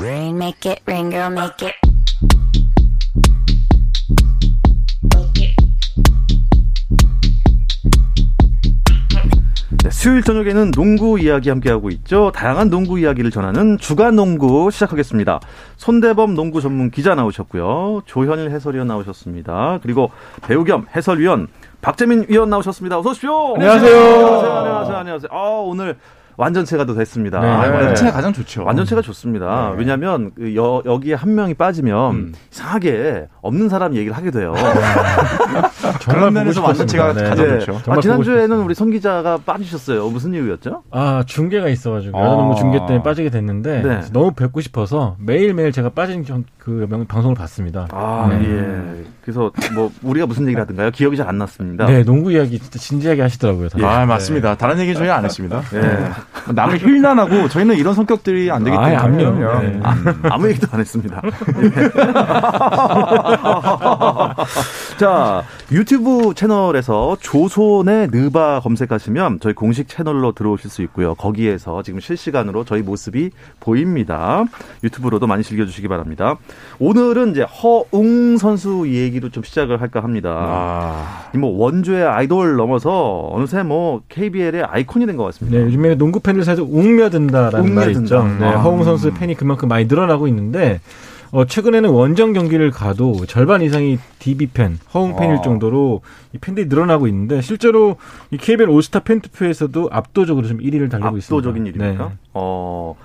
Rain, make it, rain girl, make it. 네, 수요일 저녁에는 농구 이야기 함께하고 있죠. 다양한 농구 이야기를 전하는 주간 농구 시작하겠습니다. 손대범 농구 전문 기자 나오셨고요. 조현일 해설위원 나오셨습니다. 그리고 배우 겸 해설위원 박재민 위원 나오셨습니다. 어서 오십시오. 안녕하세요. 안녕하세요. 안녕하세요. 안녕하세요. 아, 오늘 완전체가 또 됐습니다. 네, 아, 완전체가 가장 좋죠. 완전체가 좋습니다. 네. 왜냐하면 그 여, 여기에 한 명이 빠지면 음. 이상하게 없는 사람 얘기를 하게 돼요. 그런 면에서 완전체가 네. 가장 네. 좋죠. 아, 지난주에는 우리 손 기자가 빠지셨어요. 무슨 이유였죠? 아 중계가 있어가지고 아. 여자농구 중계 때문에 빠지게 됐는데 네. 너무 뵙고 싶어서 매일 매일 제가 빠진 경- 그 명- 방송을 봤습니다. 아, 네. 예. 그래서 뭐 우리가 무슨 얘기를 하든가요? 기억이 잘 안 났습니다. 네 농구 이야기 진짜 진지하게 하시더라고요. 다들. 아 맞습니다. 다른 얘기 저희 안 했습니다. 예. 남을 힐난하고 저희는 이런 성격들이 안 되기 아예 때문에. 압력. 네. 아 무 얘기도 안 했습니다. 예. 자, 유튜브 채널에서 조선의 느바 검색하시면 저희 공식 채널로 들어오실 수 있고요. 거기에서 지금 실시간으로 저희 모습이 보입니다. 유튜브로도 많이 즐겨주시기 바랍니다. 오늘은 이제 허웅 선수 얘기로 좀 시작을 할까 합니다. 아, 이뭐 원조의 아이돌 넘어서 어느새 뭐 KBL의 아이콘이 된 것 같습니다. 네, 요즘에 농구 팬들 사이에서 웅며든다라는 말이. 있죠. 네, 아. 허웅 선수의 팬이 그만큼 많이 늘어나고 있는데 어, 최근에는 원정 경기를 가도 절반 이상이 DB 팬, 허웅 팬일 아. 정도로 이 팬들이 늘어나고 있는데 실제로 이 KBL 올스타 팬 투표에서도 압도적으로 좀 1위를 달리고 있습니다. 압도적인 일입니까? 네. 어,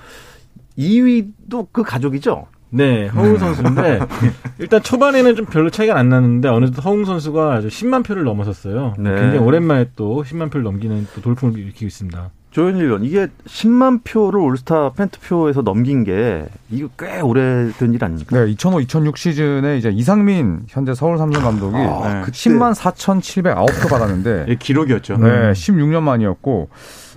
2위도 그 가족이죠? 네, 허웅 선수인데 일단 초반에는 좀 별로 차이가 안 났는데 어느덧 허웅 선수가 아주 10만 표를 넘어섰어요. 네. 굉장히 오랜만에 또 10만 표를 넘기는 또 돌풍을 일으키고 있습니다. 조현일 의원, 이게 10만 표를 올스타 팬투표에서 넘긴 게 이거 꽤 오래된 일 아닙니까? 네, 2005, 2006 시즌에 이제 이상민 현재 서울 삼성 감독이 아, 그 그때. 10만 4,709표 받았는데 예, 기록이었죠. 네, 16년 만이었고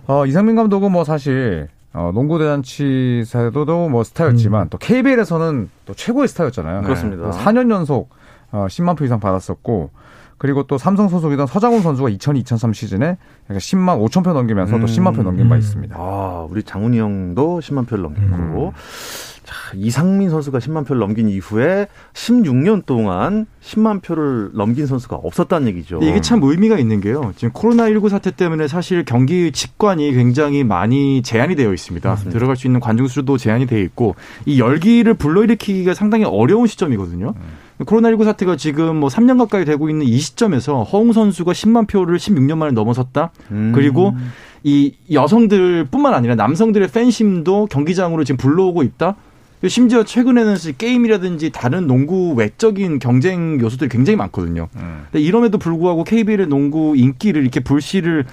어, 이상민 감독은 뭐 사실 어, 농구 대잔치사에도 뭐 스타였지만 또 KBL에서는 또 최고의 스타였잖아요. 그렇습니다. 4년 연속 어, 10만 표 이상 받았었고 그리고 또 삼성 소속이던 서장훈 선수가 2002, 2003 시즌에 약간 10만 5천 표 넘기면서 또 음. 10만 표 넘긴 바 음. 있습니다. 아, 우리 장훈이 형도 10만 표를 넘겼고. 음. 자, 이상민 선수가 10만 표를 넘긴 이후에 16년 동안 10만 표를 넘긴 선수가 없었다는 얘기죠. 이게 참 의미가 있는 게요. 지금 코로나19 사태 때문에 사실 경기 직관이 굉장히 많이 제한이 되어 있습니다. 맞습니다. 들어갈 수 있는 관중 수도 제한이 되어 있고 이 열기를 불러일으키기가 상당히 어려운 시점이거든요. 코로나19 사태가 지금 뭐 3년 가까이 되고 있는 이 시점에서 허웅 선수가 10만 표를 16년 만에 넘어섰다. 음. 그리고 이 여성들뿐만 아니라 남성들의 팬심도 경기장으로 지금 불러오고 있다. 심지어 최근에는 게임이라든지 다른 농구 외적인 경쟁 요소들이 굉장히 많거든요. 음. 근데 이럼에도 불구하고 KBL의 농구 인기를 이렇게 불씨를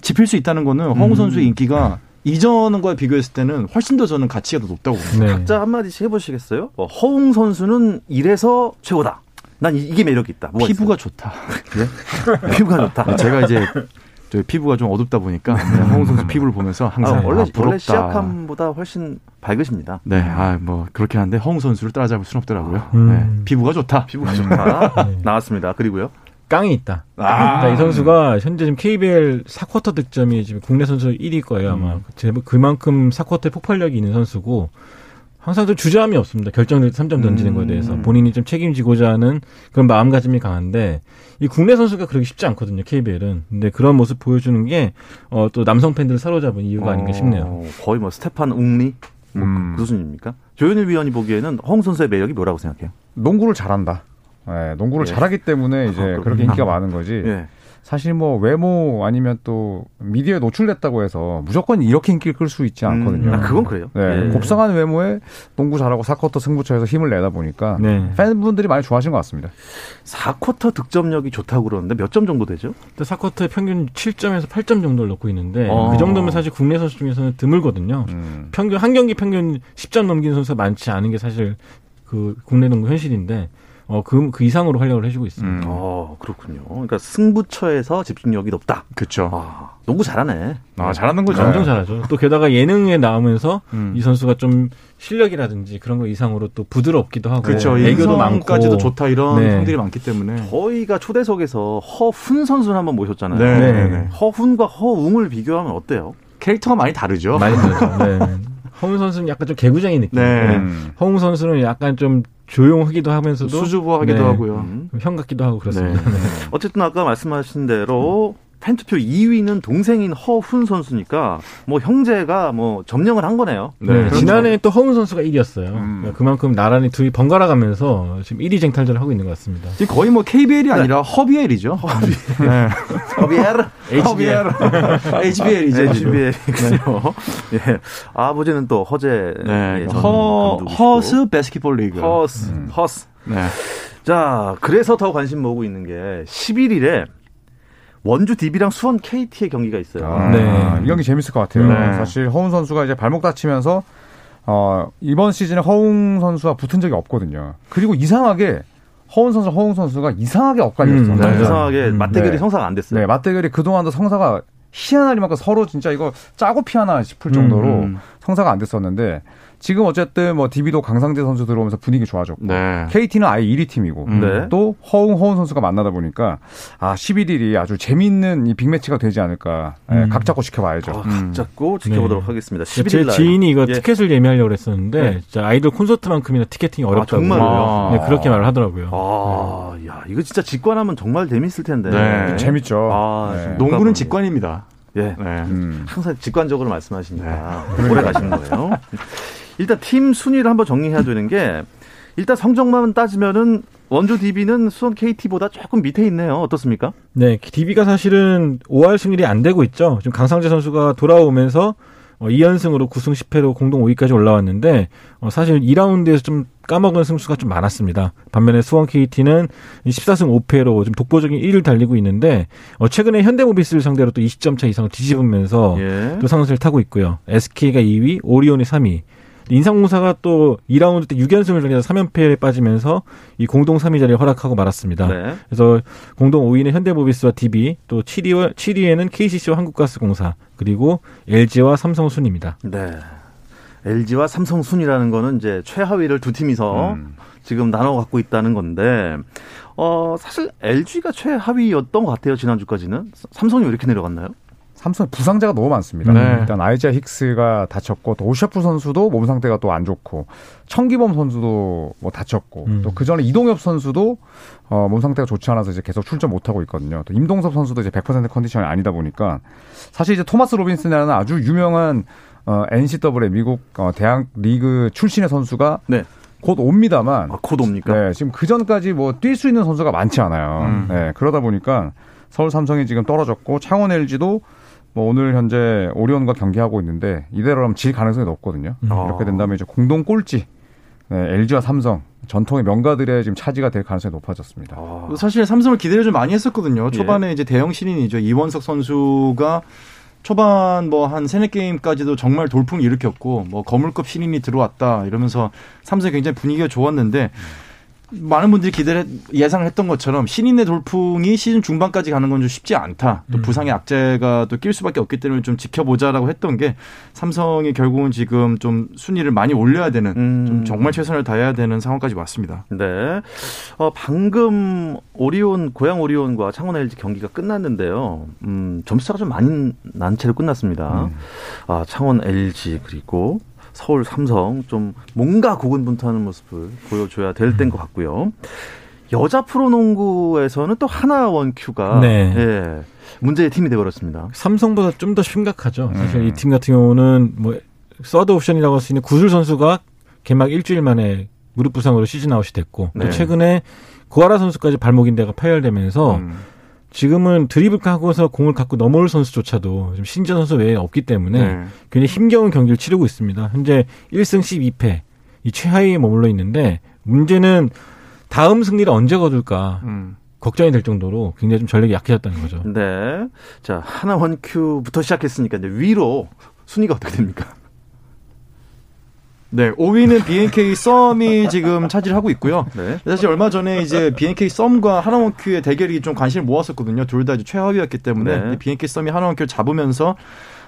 지필 수 있다는 거는 음. 허웅 선수의 인기가 이전과 비교했을 때는 훨씬 더 저는 가치가 더 높다고 봅니다. 네. 각자 한마디씩 해보시겠어요? 어, 허웅 선수는 이래서 최고다. 난 이- 이게 매력이 있다. 피부가 좋다. 있어요? 피부가 좋다. 제가 이제 저 피부가 좀 어둡다 보니까 네, 허웅 선수 피부를 보면서 항상 아, 원래 아, 부럽다. 원래 시작함보다 훨씬 밝으십니다. 네, 아, 뭐 그렇긴 한데 허웅 선수를 따라잡을 수는 없더라고요. 음. 네, 피부가 좋다. 피부가 좋다. 네. 나왔습니다. 그리고요. 깡이 있다. 아. 그러니까 이 선수가 현재 지금 KBL 4쿼터 득점이 지금 국내 선수 1위일 거예요 아마. 제- 그만큼 4쿼터에 폭발력이 있는 선수고 항상 좀 주저함이 없습니다. 결정적 3점 던지는 거에 대해서 본인이 좀 책임지고자 하는 그런 마음가짐이 강한데 이 국내 선수가 그렇게 쉽지 않거든요. KBL은. 근데 그런 모습 보여주는 게 어, 또 남성 팬들을 사로잡은 이유가 아닌가 싶네요. 어, 거의 뭐 스테판 웅리 뭐 음. 그 수준입니까? 조현일 위원이 보기에는 허웅 선수의 매력이 뭐라고 생각해요? 농구를 잘한다. 예, 농구를 예. 잘하기 때문에 이제 그렇군요. 그렇게 인기가 많은 거지. 예. 사실 뭐 외모 아니면 또 미디어에 노출됐다고 해서 무조건 이렇게 인기를 끌 수 있지 않거든요. 음, 아, 그건 그래요. 네, 예. 곱상한 외모에 농구 잘하고 사쿼터 승부처에서 힘을 내다 보니까 네. 팬분들이 많이 좋아하신 것 같습니다. 4쿼터 득점력이 좋다고 그러는데 몇 점 정도 되죠? 근데 4쿼터에 평균 7점에서 8점 정도를 넣고 있는데 어. 그 정도면 사실 국내 선수 중에서는 드물거든요. 음. 평균 한 경기 평균 10점 넘기는 선수가 많지 않은 게 사실 그 국내 농구 현실인데 어, 그, 그 이상으로 활약을 해주고 있습니다. 음. 어, 그렇군요. 그러니까 승부처에서 집중력이 높다. 그렇죠. 아, 농구 잘하네. 아, 잘하는 거죠. 엄청 잘하죠. 또 게다가 예능에 나오면서 음. 이 선수가 좀 실력이라든지 그런 거 이상으로 또 부드럽기도 하고 그렇죠. 애교도 많고 인성까지도 좋다 이런 네. 성들이 많기 때문에. 저희가 초대석에서 허훈 선수를 한번 모셨잖아요. 네. 네. 허훈과 허웅을 비교하면 어때요? 캐릭터가 많이 다르죠. 많이 들었죠. 네. 허웅 선수는 약간 좀 개구쟁이 느낌. 네. 음. 허웅 선수는 약간 좀 조용하기도 하면서도 수줍어하기도 네. 하고요. 음. 형 같기도 하고 그렇습니다. 네. 어쨌든 아까 말씀하신 대로 팬투표 2위는 동생인 허훈 선수니까 뭐 형제가 뭐 점령을 한 거네요. 네, 그렇죠. 지난해 또 허웅 선수가 1위였어요. 음. 그만큼 나란히 둘이 번갈아 가면서 지금 1위 쟁탈전을 하고 있는 것 같습니다. 지금 거의 뭐 KBL이 아니라 허비엘이죠. 허비. 네. 허비에르. HBL. HBL이죠. HBL이군요. 예. 아버지는 또 허재 네. 허. 허스 베스킷볼 리그. 허스. 허스. 네. 자, 그래서 더 관심 모으고 있는 게 11일에 원주 DB랑 수원 KT의 경기가 있어요. 아, 네. 이 경기 재밌을 것 같아요. 네. 사실 허웅 선수가 이제 발목 다치면서 어, 이번 시즌에 허웅 선수와 붙은 적이 없거든요. 그리고 이상하게 허웅 선수, 허웅 선수가 이상하게 엇갈렸어요. 음, 네. 네. 이상하게 음, 맞대결이 네. 성사가 안 됐어요. 네, 맞대결이 그동안도 성사가 희한하리만큼 서로 진짜 이거 짜고 피하나 싶을 정도로 음. 성사가 안 됐었는데 지금 어쨌든 뭐 DB도 강상재 선수 들어오면서 분위기 좋아졌고 네. KT는 아예 1위 팀이고 음. 네. 또 허웅 허웅 선수가 만나다 보니까 아 11일이 아주 재밌는 이 빅매치가 되지 않을까 예, 음. 각 잡고 지켜봐야죠. 아, 각 잡고 지켜보도록 네. 하겠습니다. 제 11일 날. 지인이 이거 예. 티켓을 예매하려고 했었는데 네. 진짜 아이돌 콘서트만큼이나 티켓팅이 어렵다고. 정말로요? 네, 그렇게 말을 하더라고요. 아, 야, 이거 진짜 직관하면 정말 재밌을 텐데. 네. 재밌죠. 아, 네. 좀 농구는 못 직관입니다. 예. 네. 음. 항상 직관적으로 말씀하시니까 네. 오래 가시는 거예요. 일단 팀 순위를 한번 정리해야 되는 게 일단 성적만 따지면은 원주 DB는 수원 KT보다 조금 밑에 있네요. 어떻습니까? 네, DB가 사실은 5할 승률이 안 되고 있죠. 지금 강상재 선수가 돌아오면서 어, 2연승으로 9승 10패로 공동 5위까지 올라왔는데 어, 사실 2라운드에서 좀 까먹은 승수가 좀 많았습니다. 반면에 수원 KT는 14승 5패로 좀 독보적인 1위를 달리고 있는데 어, 최근에 현대모비스를 상대로 또 20점 차 이상을 뒤집으면서 예. 또 상승을 타고 있고요. SK가 2위, 오리온이 3위. 인상공사가 또 2라운드 때 6연승을 달리다 3연패에 빠지면서 이 공동 3위 자리를 허락하고 말았습니다. 네. 그래서 공동 5위는 현대모비스와 DB, 또 7위, 7위에는 KCC와 한국가스공사, 그리고 LG와 삼성 순입니다. 네. LG와 삼성 순이라는 거는 이제 최하위를 두 팀이서 음. 지금 나눠 갖고 있다는 건데 어 사실 LG가 최하위였던 것 같아요 지난주까지는 삼성이 왜 이렇게 내려갔나요? 삼성 부상자가 너무 많습니다. 네. 일단 아이제아 힉스가 다쳤고 또 오셰푸 선수도 몸 상태가 또 안 좋고 천기범 선수도 뭐 다쳤고 음. 또그 전에 이동엽 선수도 어, 몸 상태가 좋지 않아서 이제 계속 출전 못 하고 있거든요. 또 임동섭 선수도 이제 100% 컨디션이 아니다 보니까 사실 이제 토마스 로빈슨이라는 아주 유명한 어, NCAA 미국 어, 대학 리그 출신의 선수가 네. 곧 옵니다만 아, 곧 옵니까? 네, 지금 그 전까지 뭐 뛸 수 있는 선수가 많지 않아요. 음. 네, 그러다 보니까 서울 삼성이 지금 떨어졌고 창원 LG도 뭐 오늘 현재 오리온과 경기하고 있는데 이대로라면 질 가능성이 높거든요. 음. 이렇게 된다면 이제 공동 꼴찌 네, LG와 삼성 전통의 명가들의 지금 차지가 될 가능성이 높아졌습니다. 아, 사실 삼성을 기대를 좀 많이 예. 했었거든요. 초반에 이제 대형 신인이죠. 이원석 선수가 초반 뭐 한 세네 게임까지도 정말 돌풍을 일으켰고 뭐 거물급 신인이 들어왔다 이러면서 삼성이 굉장히 분위기가 좋았는데 많은 분들이 기대를 했- 예상을 했던 것처럼 신인의 돌풍이 시즌 중반까지 가는 건 좀 쉽지 않다. 또 음. 부상의 악재가 또 낄 수밖에 없기 때문에 좀 지켜보자라고 했던 게 삼성이 결국은 지금 좀 순위를 많이 올려야 되는 음. 좀 정말 최선을 다해야 되는 상황까지 왔습니다. 네. 어, 방금 오리온 고양 오리온과 창원 LG 경기가 끝났는데요. 음, 점수차가 좀 많이 난 채로 끝났습니다. 음. 아, 창원 LG 그리고 서울 삼성 좀 뭔가 고군분투하는 모습을 보여줘야 될 때인 것 같고요. 여자 프로농구에서는 또 하나 원큐가 네. 예, 문제의 팀이 되어버렸습니다. 삼성보다 좀 더 심각하죠. 사실 음. 이팀 같은 경우는 뭐 서드 옵션이라고 할 수 있는 구슬 선수가 개막 일주일 만에 무릎 부상으로 시즌 아웃이 됐고 네. 또 최근에 고아라 선수까지 발목 인대가 파열되면서 음. 지금은 드리블 하고서 공을 갖고 넘어올 선수조차도 지금 신재 선수 외에 없기 때문에 네. 굉장히 힘겨운 경기를 치르고 있습니다. 현재 1승 12패 이 최하위에 머물러 있는데 문제는 다음 승리를 언제 거둘까 음. 걱정이 될 정도로 굉장히 좀 전력이 약해졌다는 거죠. 네. 자, 하나 원큐부터 시작했으니까 이제 위로 순위가 어떻게 됩니까? 네, 5위는 BNK 썸이 지금 차지하고 있고요. 네. 사실 얼마 전에 이제 BNK 썸과 하나원큐의 대결이 좀 관심을 모았었거든요. 둘다 최하위였기 때문에 네. BNK 썸이 하나원큐를 잡으면서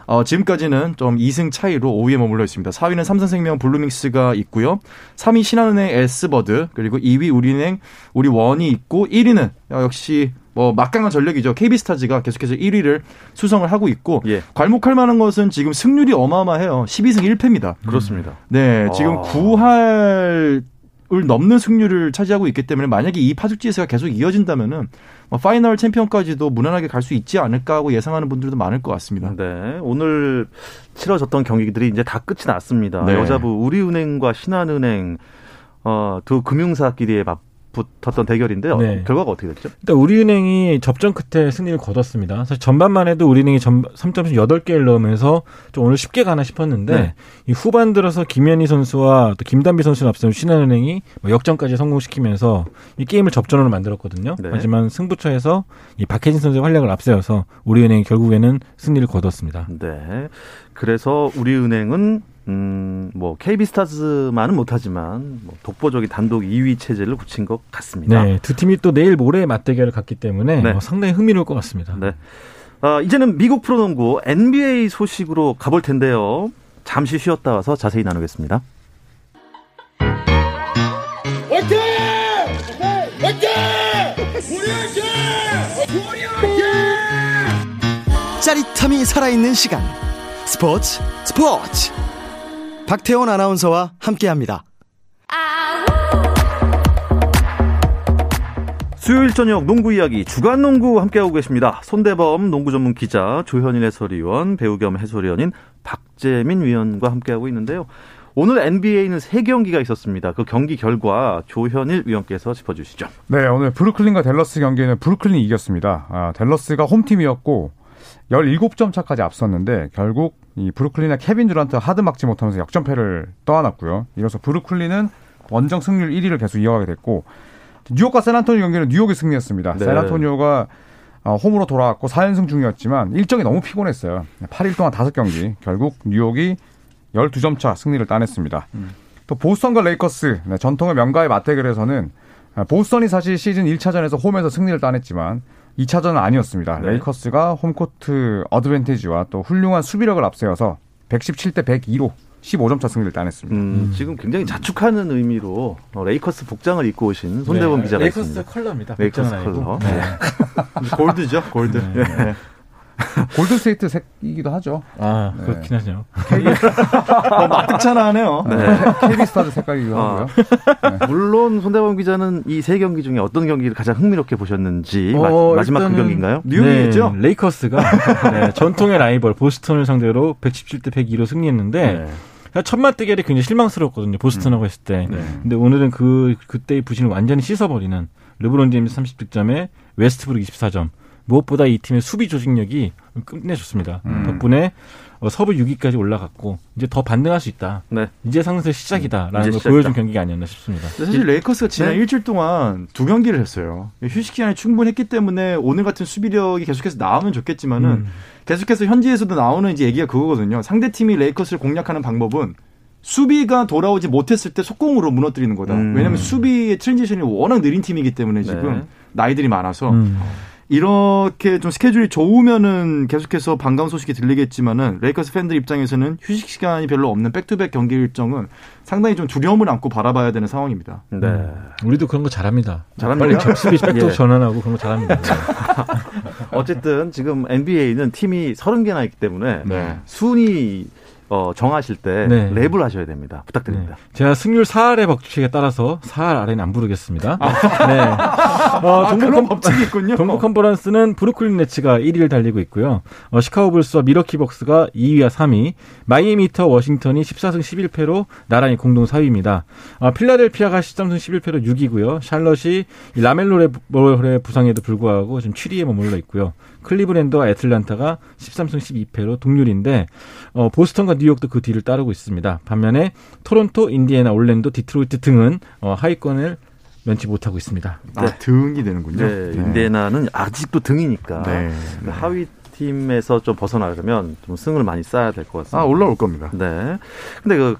어, 지금까지는 좀 2승 차이로 5위에 머물러 있습니다. 4위는 삼성생명 블루밍스가 있고요. 3위 신한은행 S버드 그리고 2위 우리은행 우리WON이 있고 1위는 역시 뭐 막강한 전력이죠. KB스타즈가 계속해서 1위를 수성을 하고 있고 예. 괄목할 만한 것은 지금 승률이 어마어마해요. 12승 1패입니다. 그렇습니다. 네, 지금 아. 9할 을 넘는 승률을 차지하고 있기 때문에 만약에 이 파죽지세가 계속 이어진다면은 뭐 final 챔피언까지도 무난하게 갈 수 있지 않을까 하고 예상하는 분들도 많을 것 같습니다. 네. 오늘 치러졌던 경기들이 이제 다 끝이 났습니다. 네. 여자부 우리은행과 신한은행 어, 두 금융사끼리의 맞 붙었던 대결인데요. 네. 결과가 어떻게 됐죠? 일단 우리은행이 접전 끝에 승리를 거뒀습니다. 사실 전반만 해도 우리은행이 점, 3점슛 8개를 넣으면서 좀 오늘 쉽게 가나 싶었는데 네. 이 후반 들어서 김연희 선수와 또 김단비 선수를 앞세운 신한은행이 뭐 역전까지 성공시키면서 이 게임을 접전으로 만들었거든요. 네. 하지만 승부처에서 이 박혜진 선수의 활약을 앞세워서 우리은행이 결국에는 승리를 거뒀습니다. 네. 그래서 우리은행은 음, 뭐 KB스타즈만은 못하지만 뭐 독보적인 단독 2위 체제를 굳힌 것 같습니다. 네, 두 팀이 또 내일 모레 맞대결을 갖기 때문에 네. 어, 상당히 흥미로울 것 같습니다. 네. 아, 이제는 미국 프로농구 NBA 소식으로 가볼 텐데요. 잠시 쉬었다 와서 자세히 나누겠습니다. 화이팅! 화이팅! 우리 화이팅! 우리 화이팅! 짜릿함이 살아있는 시간 스포츠 스포츠 박태원 아나운서와 함께합니다. 수요일 저녁 농구 이야기 주간 농구 함께하고 계십니다. 손대범 농구 전문 기자, 조현일 해설위원, 배우 겸 해설위원인 박재민 위원과 함께하고 있는데요. 오늘 NBA는 세 경기가 있었습니다. 그 경기 결과 조현일 위원께서 짚어주시죠. 네, 오늘 브루클린과 댈러스 경기는 브루클린이 이겼습니다. 아, 댈러스가 홈팀이었고 17점 차까지 앞섰는데 결국 이 브루클린의 케빈 듀란트 하드 막지 못하면서 역전패를 떠안았고요. 이로써 브루클린은 원정 승률 1위를 계속 이어가게 됐고 뉴욕과 샌안토니오 경기는 뉴욕이 승리했습니다. 네. 샌안토니오가 어, 홈으로 돌아왔고 4연승 중이었지만 일정이 너무 피곤했어요. 8일 동안 5경기. 결국 뉴욕이 12점 차 승리를 따냈습니다. 또 보스턴과 레이커스 네, 전통의 명가의 맞대결에서는 아, 보스턴이 사실 시즌 1차전에서 홈에서 승리를 따냈지만 2차전은 아니었습니다. 네. 레이커스가 home court advantage와 또 훌륭한 수비력을 앞세워서 117대 102로 15점 차 승리를 따냈습니다. 음, 지금 굉장히 자축하는 의미로 어, 레이커스 복장을 입고 오신 손대범 네, 기자가 레이커스 있습니다. 컬러입니다. 레이커스. 컬러. 네. gold죠, gold. 네. 골든스테이트 색이기도 하죠. 아 그렇긴 하죠. 뭐 마뜩찬하네요. KB스타즈 색깔이기도 아. 하고요. 물론 손대범 기자는 이 세 경기 중에 어떤 경기를 가장 흥미롭게 보셨는지 어, 마, 지막그 경기인가요? 뉴욕이겠죠? 네, 레이커스가 네, 전통의 라이벌 보스턴을 상대로 117대 102로 승리했는데 네. 첫 맞대결이 굉장히 실망스러웠거든요. 보스턴하고 했을 때. 네. 근데 오늘은 그 그때의 부진을 완전히 씻어버리는 르브론 제임스 30득점에 웨스트브룩 24점. 무엇보다 이 팀의 수비 조직력이 끝내줬습니다. 덕분에 어, 서부 6위까지 올라갔고 이제 더 반등할 수 있다. 네. 이제 상승의 시작이다라는 이제 걸 시작이다. 보여준 경기가 아니었나 싶습니다. 사실 레이커스가 지난 네. 일주일 동안 두 경기를 했어요. 휴식 기간이 충분했기 때문에 오늘 같은 수비력이 계속해서 나오면 좋겠지만은 음. 계속해서 현지에서도 나오는 이제 얘기가 그거거든요. 상대 팀이 레이커스를 공략하는 방법은 수비가 돌아오지 못했을 때 속공으로 무너뜨리는 거다. 음. 왜냐하면 수비의 transition이 워낙 느린 팀이기 때문에 지금 네. 나이들이 많아서 음. 이렇게 좀 스케줄이 좋으면은 계속해서 반가운 소식이 들리겠지만은 레이커스 팬들 입장에서는 휴식 시간이 별로 없는 back-to-back 경기 일정은 상당히 좀 두려움을 안고 바라봐야 되는 상황입니다. 네. 우리도 그런 거 잘합니다. 잘합니까? 빨리 수비 back도 예. 전환하고 그런 거 잘합니다. 어쨌든 지금 NBA는 팀이 30개나 있기 때문에 네. 순위 어, 정하실 때 네. 랩을 하셔야 됩니다. 부탁드립니다. 네. 제가 승률 4할의 법칙에 따라서 4할 아래는 안 부르겠습니다. 네. 어, 아, 동부 그런 컨- 법칙이 있군요. 동부 컨퍼런스는 브루클린 네츠가 1위를 달리고 있고요. 어, 시카고 불스와 밀워키 벅스가 2위와 3위, 마이애미 히트와 워싱턴이 14승 11패로 나란히 공동 4위입니다. 어, 필라델피아가 13승 11패로 6위고요. 샬럿이 의 부상에도 불구하고 지금 7위에 머물러 있고요. 클리브랜드와 애틀란타가 13승 12패로 동률인데 어, 보스턴과 뉴욕도 그 뒤를 따르고 있습니다. 반면에 토론토, 인디애나, 올랜도, 디트로이트 등은 어, 하위권을 면치 못하고 있습니다. 아, 등이 되는군요. 네, 인디애나는 아직도 등이니까 네. 그 하위 팀에서 좀 벗어나려면 좀 승을 많이 쌓아야 될 것 같습니다. 아, 올라올 겁니다. 네. 근데 그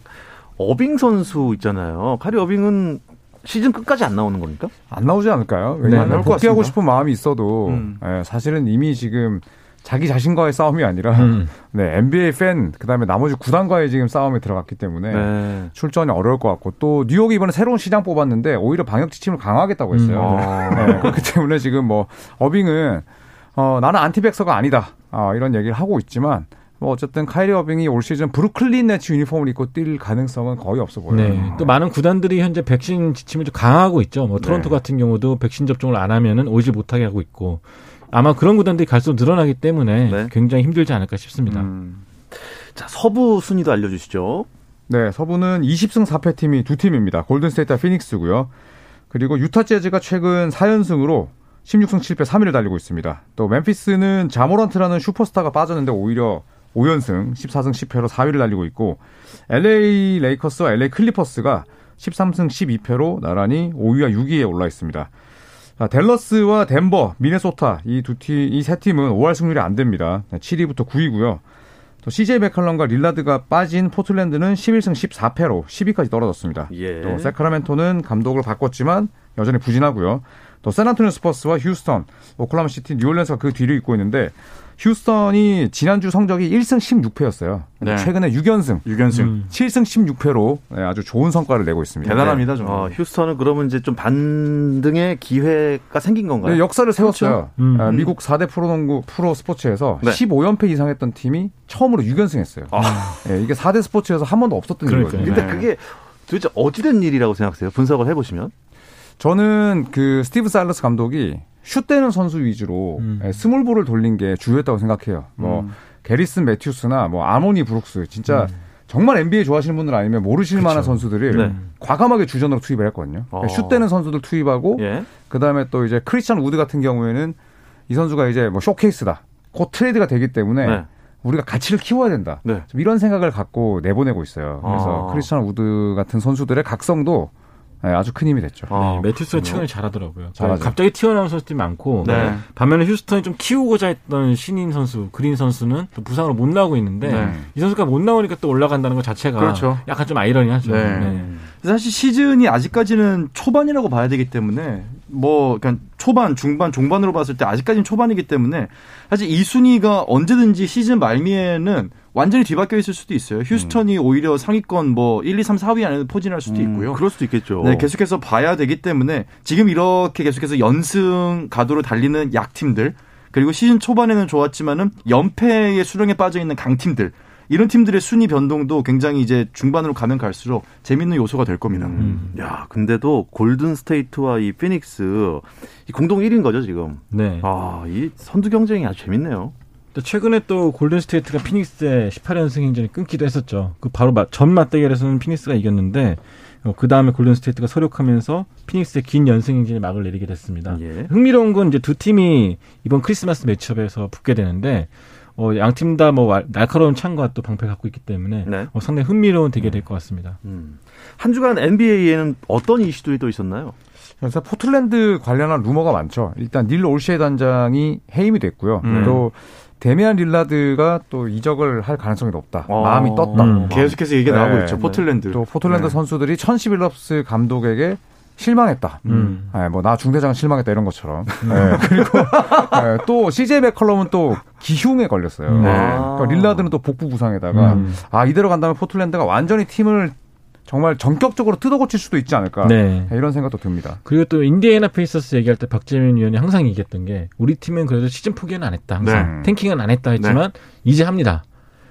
어빙 선수 있잖아요. 카이리 어빙은 시즌 끝까지 안 나오는 겁니까? 안 나오지 않을까요? 네, 왜냐하면 것 복귀하고. 싶은 마음이 있어도 음. 예, 사실은 이미 지금 자기 자신과의 싸움이 아니라 음. 네, NBA 팬 그다음에 나머지 구단과의 지금 싸움에 들어갔기 때문에 네. 출전이 어려울 것 같고 또 뉴욕이 이번에 새로운 시장 뽑았는데 오히려 방역 지침을 강화하겠다고 했어요. 음. 아. 네, 그렇기 때문에 지금 뭐 어빙은 어, 나는 안티백서가 아니다 아, 이런 얘기를 하고 있지만 뭐 어쨌든 카이리 어빙이 올 시즌 브루클린 네츠 유니폼을 입고 뛸 가능성은 거의 없어 보여요. 네. 또 많은 구단들이 현재 백신 지침을 좀 강화하고 있죠. 뭐 토론토 네. 같은 경우도 백신 접종을 안 하면은 오질 못하게 하고 있고 아마 그런 구단들이 갈수록 늘어나기 때문에 네. 굉장히 힘들지 않을까 싶습니다. 음. 자, 서부 순위도 알려주시죠. 네, 서부는 20승 4패 팀이 두 팀입니다. 골든스테이트와 피닉스고요. 그리고 유타 재즈가 최근 4연승으로 16승 7패 3위를 달리고 있습니다. 또 멤피스는 자 모란트라는 슈퍼스타가 빠졌는데 오히려 5연승 14승 10패로 4위를 달리고 있고 LA 레이커스와 LA 클리퍼스가 13승 12패로 나란히 5위와 6위에 올라 있습니다. 자, 댈러스와 덴버, 미네소타 이 두 팀, 이 세 팀은 5할 승률이 안 됩니다. 7위부터 9위고요. 또 CJ 맥칼럼과 릴라드가 빠진 포틀랜드는 11승 14패로 10위까지 떨어졌습니다. 예. 또 새크라멘토는 감독을 바꿨지만 여전히 부진하고요. 또 샌안토니오 스퍼스와 휴스턴, 오클라호마 시티, 뉴올리언스가 그 뒤를 잇고 있는데 휴스턴이 지난주 성적이 1승 16패였어요. 네. 최근에 6연승, 6연승. 음. 7승 16패로 네, 아주 좋은 성과를 내고 있습니다. 대단합니다, 좀. 어, 휴스턴은 그러면 이제 좀 반등의 기회가 생긴 건가요? 네, 역사를 세웠어요. 음. 아, 미국 4대 프로농구 프로 스포츠에서 네. 15연패 이상 했던 팀이 처음으로 6연승했어요. 네, 이게 4대 스포츠에서 한 번도 없었던. 일이거든요. 근데 네. 그게 도대체 어찌된 일이라고 생각하세요? 분석을 해보시면. 저는 그 스티븐 사일러스 감독이 슛 되는 선수 위주로 음. 예, small ball을 돌린 게 주효했다고 생각해요. 뭐 음. 개리슨 매튜스나 뭐 아마니 브룩스 진짜 음. 정말 NBA 좋아하시는 분들 아니면 모르실 만한 선수들을 네. 과감하게 주전으로 투입을 했거든요. 어. 슛 되는 선수들 투입하고 예. 그다음에 또 이제 크리스찬 우드 같은 경우에는 이 선수가 이제 뭐 쇼케이스다. 곧 트레이드가 되기 때문에 네. 우리가 가치를 키워야 된다. 네. 좀 이런 생각을 갖고 내보내고 있어요. 그래서 아. 크리스찬 우드 같은 선수들의 각성도 예, 아주 큰 힘이 됐죠. 아, 네, 매튜스가 최근에 잘하더라고요. 잘하죠. 갑자기 튀어나온 선수들이 많고 네. 반면에 휴스턴이 좀 키우고자 했던 신인 선수 그린 선수는 또 부상으로 못 나오고 있는데 네. 이 선수가 못 나오니까 또 올라간다는 것 자체가 그렇죠. 약간 좀 아이러니하죠. 네. 네. 사실 시즌이 아직까지는 초반이라고 봐야 되기 때문에 뭐 그냥 초반, 중반, 종반으로 봤을 때 아직까지는 초반이기 때문에 사실 이 순위가 언제든지 시즌 말미에는 완전히 뒤바뀌어 있을 수도 있어요. 휴스턴이 오히려 상위권 뭐 1, 2, 3, 4위 안에 포진할 수도 있고요. 음, 그럴 수도 있겠죠. 네, 계속해서 봐야 되기 때문에 지금 이렇게 계속해서 연승 가도로 달리는 약팀들 그리고 시즌 초반에는 좋았지만은 연패의 수렁에 빠져 있는 강팀들 이런 팀들의 순위 변동도 굉장히 이제 중반으로 가면 갈수록 재밌는 요소가 될 겁니다. 음. 야, 근데도 골든 스테이트와 이 피닉스 이 공동 1위인 거죠, 지금. 네. 아, 이 선두 경쟁이 아주 재밌네요. 또 최근에 또 골든 스테이트가 피닉스의 18연승 행진이 끊기도 했었죠. 그 바로 마- 전 맞대결에서는 피닉스가 이겼는데 그 다음에 골든 스테이트가 설욕하면서 피닉스의 긴 연승 행진에 막을 내리게 됐습니다. 예. 흥미로운 건 이제 두 팀이 이번 크리스마스 matchup에서 붙게 되는데 어, 양 팀 다 뭐 날카로운 창과 또 방패 갖고 있기 때문에 네. 어, 상당히 흥미로운 대결이 될 것 같습니다. 음. 한 주간 NBA에는 어떤 이슈들이 또 있었나요? 그래서 포틀랜드 관련한 루머가 많죠. 일단 닐 올셰이 단장이 해임이 됐고요. 음. 또 데미안 릴라드가 또 이적을 할 가능성이 높다. 어. 마음이 떴다. 음. 계속해서 얘기가 네, 나오고 있죠. 네. 포틀랜드. 또 포틀랜드 네. 선수들이 천시 빌럽스 감독에게 실망했다. 음. 네, 뭐 나 중대장 실망했다 이런 것처럼. 네, 그리고 네, 또 CJ 맥컬럼은 또 기흉에 걸렸어요. 음. 네. 아. 그러니까 릴라드는 또 복부 부상에다가 음. 아 이대로 간다면 포틀랜드가 완전히 팀을 정말 전격적으로 뜯어고칠 수도 있지 않을까. 네. 네, 이런 생각도 듭니다. 그리고 또 인디애나 페이서스 얘기할 때 박재민 위원이 항상 얘기했던 게 우리 팀은 그래도 시즌 포기는 안 했다. 항상 네. tanking은 안 했다 했지만 이제 합니다.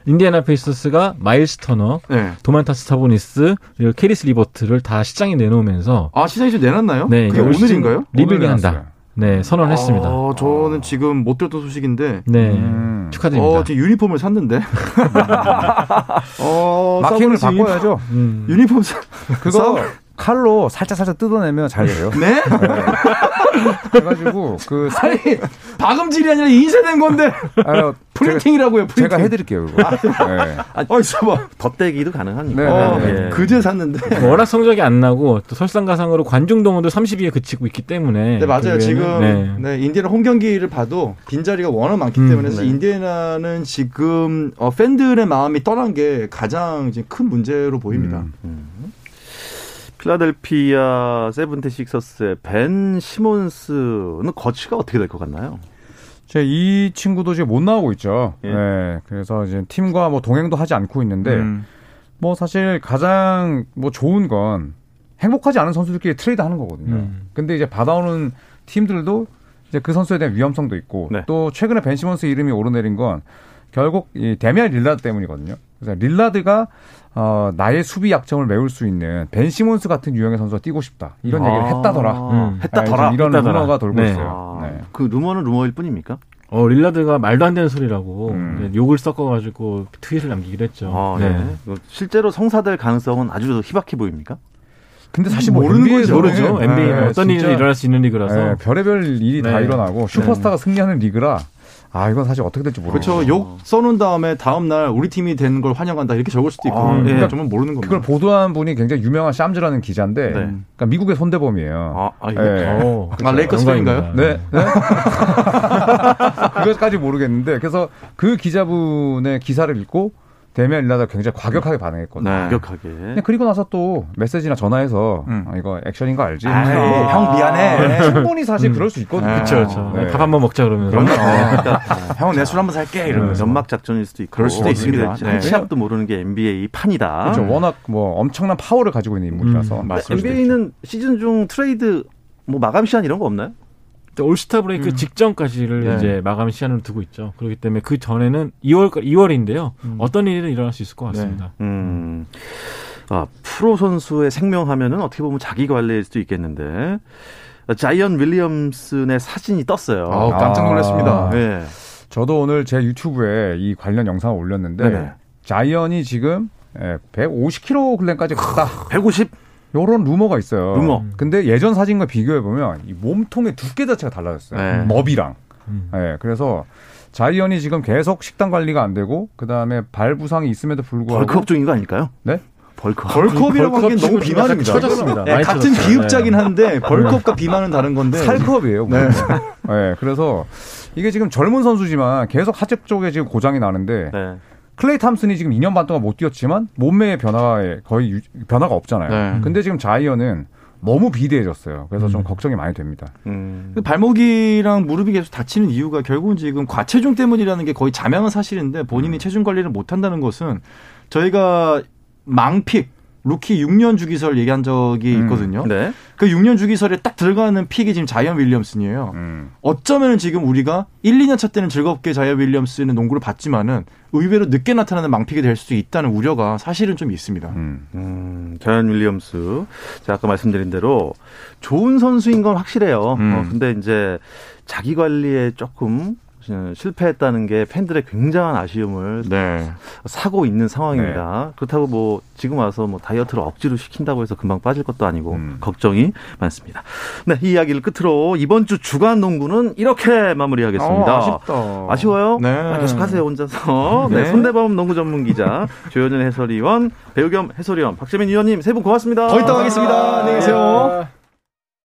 인디애나 페이서스가 마일스 터너, 네. 도만타스 사보니스, 그리고 캐리스 르버트를 다 시장에 내놓으면서 아 시장이 좀 내놨나요? 네, 그게 오늘인가요? 리빌딩 오늘 한다. 나왔어요. 네, 선언했습니다. 아, 저는 지금 못 들었던 소식인데. 네, 음. 축하드립니다. 어, 지금 유니폼을 샀는데. 어, marking을 사보니스 유니폼- 바꿔야죠. 음. 유니폼 사. 그거 칼로 살짝 살짝 뜯어내면 잘 돼요. 네? 그래가지고 그 아니, 박음질이 아니라 인쇄된 건데. 아, 제가, printing이라고요, printing. 제가 해드릴게요. 그거. 네. 어, 있어봐. 덧대기도 가능하니까. 네, 어, 네, 예. 그제 샀는데. 워낙 성적이 안 나고 또 설상가상으로 관중 동원도 30위에 그치고 있기 때문에 네, 맞아요. 지금, 네. 네. 인디애나 홈 경기를 봐도 빈 자리가 워낙 많기 음, 때문에 네. 인디애나는 지금 어, 팬들의 마음이 떠난 게 가장 이제 큰 문제로 보입니다. 음. 필라델피아 세븐티식서스의 벤 시몬스는 거치가 어떻게 될 것 같나요? 제이 친구도 지금 못 나오고 있죠. 예. 예. 그래서 이제 팀과 뭐 동행도 하지 않고 있는데 음. 뭐 사실 가장 뭐 좋은 건 행복하지 않은 선수들끼리 트레이드 하는 거거든요. 음. 근데 이제 받아오는 팀들도 이제 그 선수에 대한 위험성도 있고 네. 또 최근에 벤 시몬스 이름이 오르내린 건 결국 이 데미안 릴라드 때문이거든요. 그래서 릴라드가 어, 나의 수비 약점을 메울 수 있는 벤 시몬스 같은 유형의 선수가 뛰고 싶다 이런 얘기를 했다더라. 음. 했다더라. 아, 이런 했다더라. 루머가 돌고 네. 있어요. 아, 네. 그 루머는 루머일 뿐입니까? 어, 릴라드가 말도 안 되는 소리라고 음. 이제 욕을 섞어가지고 트윗을 남기기로 했죠. 아, 네. 그 실제로 성사될 가능성은 아주 희박해 보입니까? 근데 사실 뭐 모르는 거죠. 모르죠. NBA는 어떤 일이 진짜, 일어날 수 있는 리그라서. 네, 별의별 일이 다 네. 일어나고 슈퍼스타가 승리하는 리그라 아 이건 사실 어떻게 될지 모르겠어요. 그렇죠. 욕 써놓은 다음에 다음 날 우리 팀이 되는 걸 환영한다 이렇게 적을 수도 있고. 아, 예. 그러니까 정말 모르는 겁니다. 그걸 보도한 분이 굉장히 유명한 샴즈라는 기자인데, 네. 그러니까 미국의 손대범이에요. 아, 아, 이게 네. 어, 아, 레이커스 팬인가요? 네. 네? 그것까지 모르겠는데, 그래서 그 기자분의 기사를 읽고 데미안 릴라드가 굉장히 과격하게 반응했거든요. 네. 과격하게. 근데 그리고 나서 또 메시지나 전화해서 음. 아, 이거 액션인 거 알지? 아이, 하면서 형 미안해. 충분히 사실 그럴 수 있거든요. 네. 그렇죠, 그렇죠. 네. 밥 한번 먹자 그러면서. 그런 거. 형 내 술 한번 살게 이러면서. 연막 작전일 수도 있고. 그럴 수도 있습니다. 네. 시합도 모르는 게 NBA 판이다. 그렇죠. 워낙 뭐 엄청난 파워를 가지고 있는 인물이라서. 음, 맞습니다. NBA는 시즌 중 트레이드 뭐 마감 시한 이런 거 없나요? 올스타 브레이크 직전까지를 네. 이제 마감 시한으로 두고 있죠. 그렇기 때문에 그 전에는 2월 2월인데요. 어떤 일이든 일어날 수 있을 것 같습니다. 음. 아, 프로 선수의 생명하면은 어떻게 보면 자기 관리일 수도 있겠는데. 자이언 윌리엄슨의 사진이 떴어요. 아우, 깜짝 놀랐습니다. 아. 네. 저도 오늘 제 유튜브에 이 관련 영상을 올렸는데 네네. 자이언이 지금 150kg까지 갔다. 150? 요런 루머가 있어요. 루머. 근데 예전 사진과 비교해 보면 이 몸통의 두께 자체가 달라졌어요. 네. 머비랑. 음. 예, 그래서 자이언이 지금 계속 식단 관리가 안 되고 그다음에 발 부상이 있음에도 불구하고 bulk up 중인 거 아닐까요? 네? 벌크업. 벌크업이라고 벌크업 하기엔 너무 비만입니다. 약간 처졌습니다. 네, 같은. 기읍자긴 네. 한데 bulk up과 비만은 다른 건데. 살크업이에요. 네. 네. 그래서 이게 지금 젊은 선수지만 계속 하체 쪽에 지금 고장이 나는데 네. 클레이 탐슨이 지금 2년 반 동안 못 뛰었지만 몸매의 변화에 거의 유- 변화가 없잖아요. 네. 근데 지금 자이언은 너무 비대해졌어요. 그래서 좀 음. 걱정이 많이 됩니다. 음. 그 발목이랑 무릎이 계속 다치는 이유가 결국은 지금 과체중 때문이라는 게 거의 자명한 사실인데 본인이 체중 관리를 못 한다는 것은 저희가 망pick 루키 6년 주기설 얘기한 적이 음. 있거든요. 네. 그 6년 주기설에 딱 들어가는 pick이 지금 자이언 윌리엄슨이에요. 음. 어쩌면 지금 우리가 1, 2년 차 때는 즐겁게 자이언 윌리엄슨의 농구를 봤지만은 의외로 늦게 나타나는 망픽이 될 수 있다는 우려가 사실은 좀 있습니다. 음. 음, 자이언 윌리엄스. 제가 아까 말씀드린 대로 좋은 선수인 건 확실해요. 음. 어, 근데 이제 자기 관리에 조금 실패했다는 게 팬들의 굉장한 아쉬움을 네. 사고 있는 상황입니다. 그렇다고 뭐 지금 와서 뭐 다이어트를 억지로 시킨다고 해서 금방 빠질 것도 아니고 음. 걱정이 많습니다. 네, 이 이야기를 끝으로 이번 주 주간 농구는 이렇게 마무리하겠습니다. 어, 아쉽다. 아쉬워요? 네. 아, 계속하세요 혼자서. 네. 네. 손대범 농구 전문 기자, 조현현 해설위원, 배우 겸 해설위원, 박재민 위원님 세 분 고맙습니다. 거의 떠가겠습니다. 안녕히 계세요.